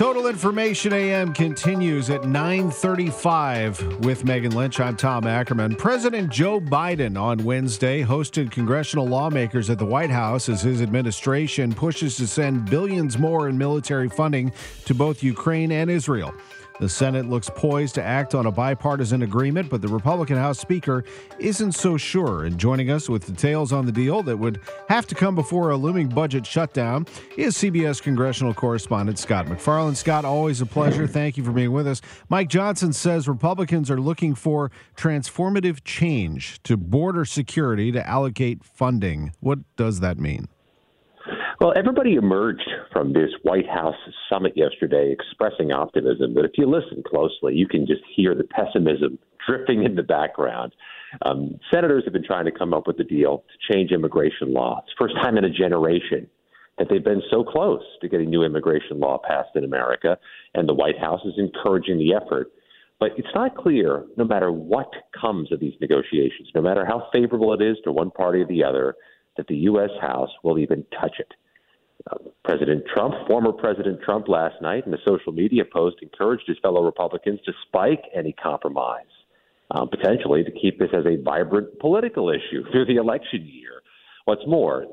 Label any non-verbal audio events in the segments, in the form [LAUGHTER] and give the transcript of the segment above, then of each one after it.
Total Information AM continues at 9:35 with Megan Lynch. I'm Tom Ackerman. President Joe Biden on Wednesday hosted congressional lawmakers at the White House as his administration pushes to send billions more in military funding to both Ukraine and Israel. The Senate looks poised to act on a bipartisan agreement, but the Republican House Speaker isn't so sure. And joining us with details on the deal that would have to come before a looming budget shutdown is CBS congressional correspondent Scott MacFarlane. Scott, always a pleasure. Thank you for being with us. Mike Johnson says Republicans are looking for transformative change to border security to allocate funding. What does that mean? Well, everybody emerged from this White House summit yesterday expressing optimism, but if you listen closely, you can just hear the pessimism drifting in the background. Um, senators have been trying to come up with a deal to change immigration law. It's first time in a generation that they've been so close to getting new immigration law passed in America, and the White House is encouraging the effort. But it's not clear, no matter what comes of these negotiations, no matter how favorable it is to one party or the other, that the U.S. House will even touch it. President Trump, former President Trump, last night in a social media post encouraged his fellow Republicans to spike any compromise, um, potentially to keep this as a vibrant political issue through the election year. What's more,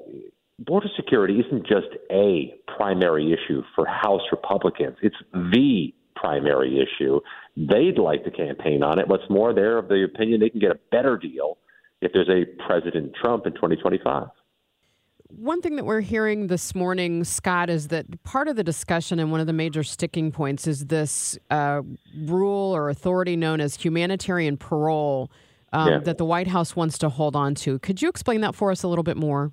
border security isn't just a primary issue for House Republicans, it's the primary issue. They'd like to campaign on it. What's more, they're of the opinion they can get a better deal if there's a President Trump in 2025. One thing that we're hearing this morning, Scott, is that part of the discussion and one of the major sticking points is this uh, rule or authority known as humanitarian parole um, Yeah. that the White House wants to hold on to. Could you explain that for us a little bit more?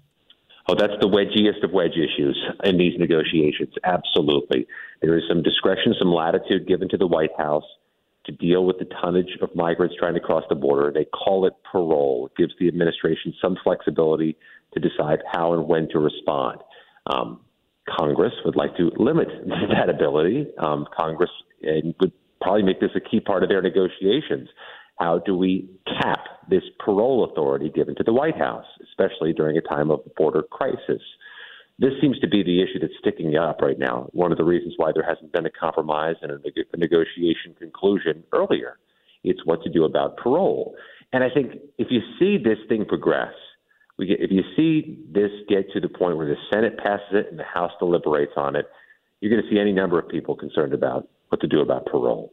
Oh, that's the wedgiest of wedge issues in these negotiations. Absolutely. There is some discretion, some latitude given to the White House to deal with the tonnage of migrants trying to cross the border. They call it parole. It gives the administration some flexibility to decide how and when to respond. Um, Congress would like to limit [LAUGHS] that ability. Um, Congress uh, would probably make this a key part of their negotiations. How do we cap this parole authority given to the White House, especially during a time of border crisis? This seems to be the issue that's sticking up right now. One of the reasons why there hasn't been a compromise and a, a negotiation conclusion earlier. It's what to do about parole. And I think if you see this thing progress, we get, if you see this get to the point where the Senate passes it and the House deliberates on it, you're going to see any number of people concerned about what to do about parole.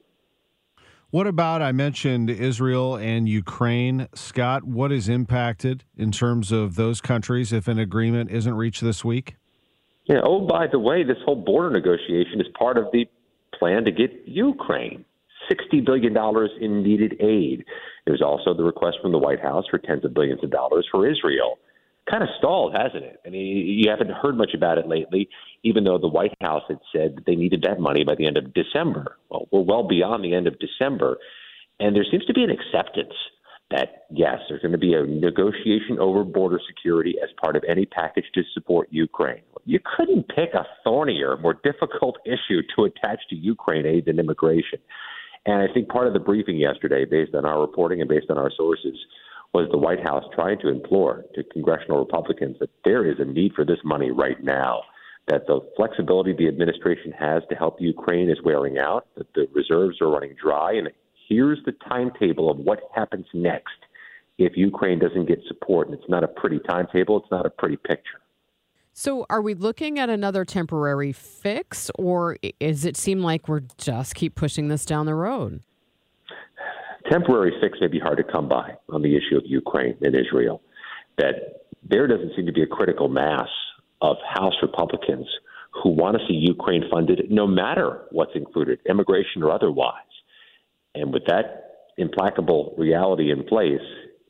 What about I mentioned Israel and Ukraine, Scott? What is impacted in terms of those countries if an agreement isn't reached this week? Yeah. Oh, by the way, this whole border negotiation is part of the plan to get Ukraine $60 billion in needed aid. There's also the request from the White House for tens of billions of dollars for Israel. Kind of stalled, hasn't it? I mean, you haven't heard much about it lately, even though the White House had said that they needed that money by the end of December. Well, we're well beyond the end of December. And there seems to be an acceptance that, yes, there's going to be a negotiation over border security as part of any package to support Ukraine. You couldn't pick a thornier, more difficult issue to attach to Ukraine aid than immigration. And I think part of the briefing yesterday, based on our reporting and based on our sources, was the White House trying to implore to congressional Republicans that there is a need for this money right now, that the flexibility the administration has to help Ukraine is wearing out, that the reserves are running dry, and here's the timetable of what happens next if Ukraine doesn't get support. And it's not a pretty timetable, it's not a pretty picture. So, are we looking at another temporary fix, or is it seem like we're just keep pushing this down the road? temporary fix may be hard to come by on the issue of Ukraine and Israel. That there doesn't seem to be a critical mass of House Republicans who want to see Ukraine funded no matter what's included, immigration or otherwise. And with that implacable reality in place,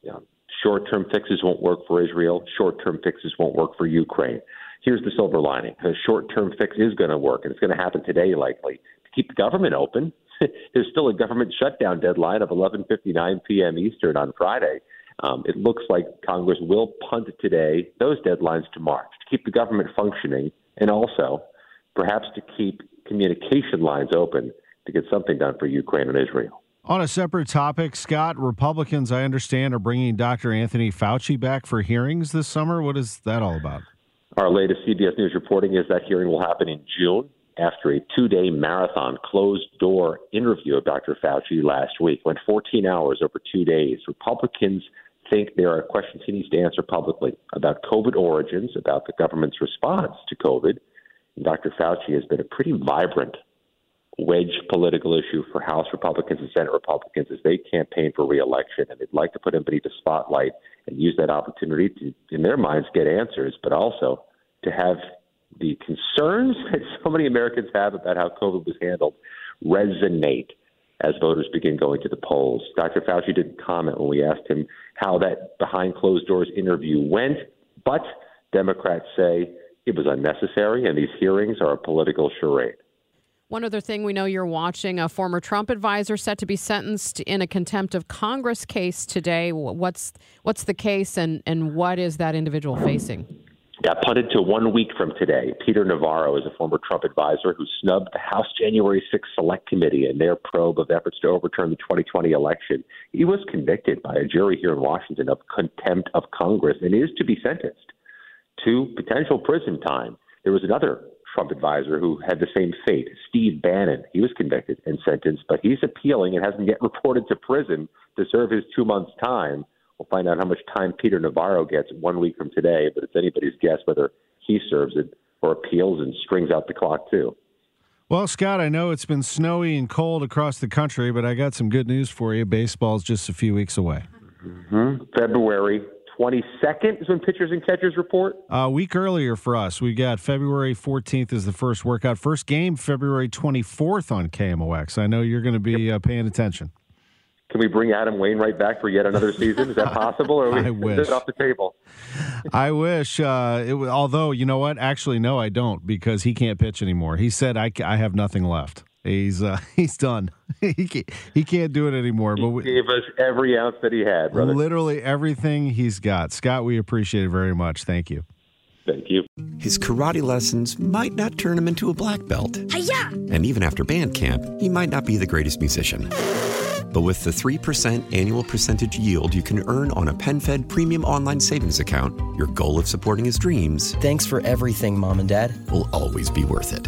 you know, short term fixes won't work for Israel, short term fixes won't work for Ukraine. Here's the silver lining a short term fix is going to work, and it's going to happen today likely to keep the government open. [LAUGHS] There's still a government shutdown deadline of 11:59 p.m. Eastern on Friday. Um, it looks like Congress will punt today those deadlines to March to keep the government functioning, and also perhaps to keep communication lines open to get something done for Ukraine and Israel. On a separate topic, Scott, Republicans, I understand, are bringing Dr. Anthony Fauci back for hearings this summer. What is that all about? Our latest CBS News reporting is that hearing will happen in June after a two day marathon closed door interview of Dr. Fauci last week. Went 14 hours over two days. Republicans think there are questions he needs to answer publicly about COVID origins, about the government's response to COVID. And Dr. Fauci has been a pretty vibrant wedge political issue for House Republicans and Senate Republicans as they campaign for reelection. And they'd like to put beneath the spotlight and use that opportunity to, in their minds, get answers, but also to have the concerns [LAUGHS] that so many Americans have about how COVID was handled resonate as voters begin going to the polls. Dr. Fauci didn't comment when we asked him how that behind closed doors interview went, but Democrats say it was unnecessary and these hearings are a political charade. One other thing we know you're watching a former Trump advisor set to be sentenced in a contempt of Congress case today. What's what's the case and, and what is that individual facing? got punted to one week from today. Peter Navarro is a former Trump advisor who snubbed the House January 6th Select Committee in their probe of efforts to overturn the 2020 election. He was convicted by a jury here in Washington of contempt of Congress and is to be sentenced to potential prison time. There was another Trump advisor who had the same fate, Steve Bannon. He was convicted and sentenced, but he's appealing and hasn't yet [LAUGHS] reported to prison to serve his two months' time. We'll find out how much time Peter Navarro gets one week from today, but it's anybody's guess whether he serves it or appeals and strings out the clock, too. Well, Scott, I know it's been snowy and cold across the country, but I got some good news for you. Baseball's just a few weeks away. Mm-hmm. February 22nd is when pitchers and catchers report. A week earlier for us, we got February 14th is the first workout. First game, February 24th on KMOX. I know you're going to be uh, paying attention. Can we bring Adam Wainwright back for yet another season? Is that [LAUGHS] possible, or I is wish. it off the table? I wish. Uh, it, although, you know what? Actually, no, I don't because he can't pitch anymore. He said, I, I have nothing left. He's uh, [LAUGHS] he's done. [LAUGHS] he, can't, he can't do it anymore. But He we, gave us every ounce that he had, brother. literally everything he's got. Scott, we appreciate it very much. Thank you. Thank you. His karate lessons might not turn him into a black belt. And even after band camp, he might not be the greatest musician. But with the 3% annual percentage yield you can earn on a PenFed premium online savings account, your goal of supporting his dreams Thanks for everything, Mom and Dad. will always be worth it.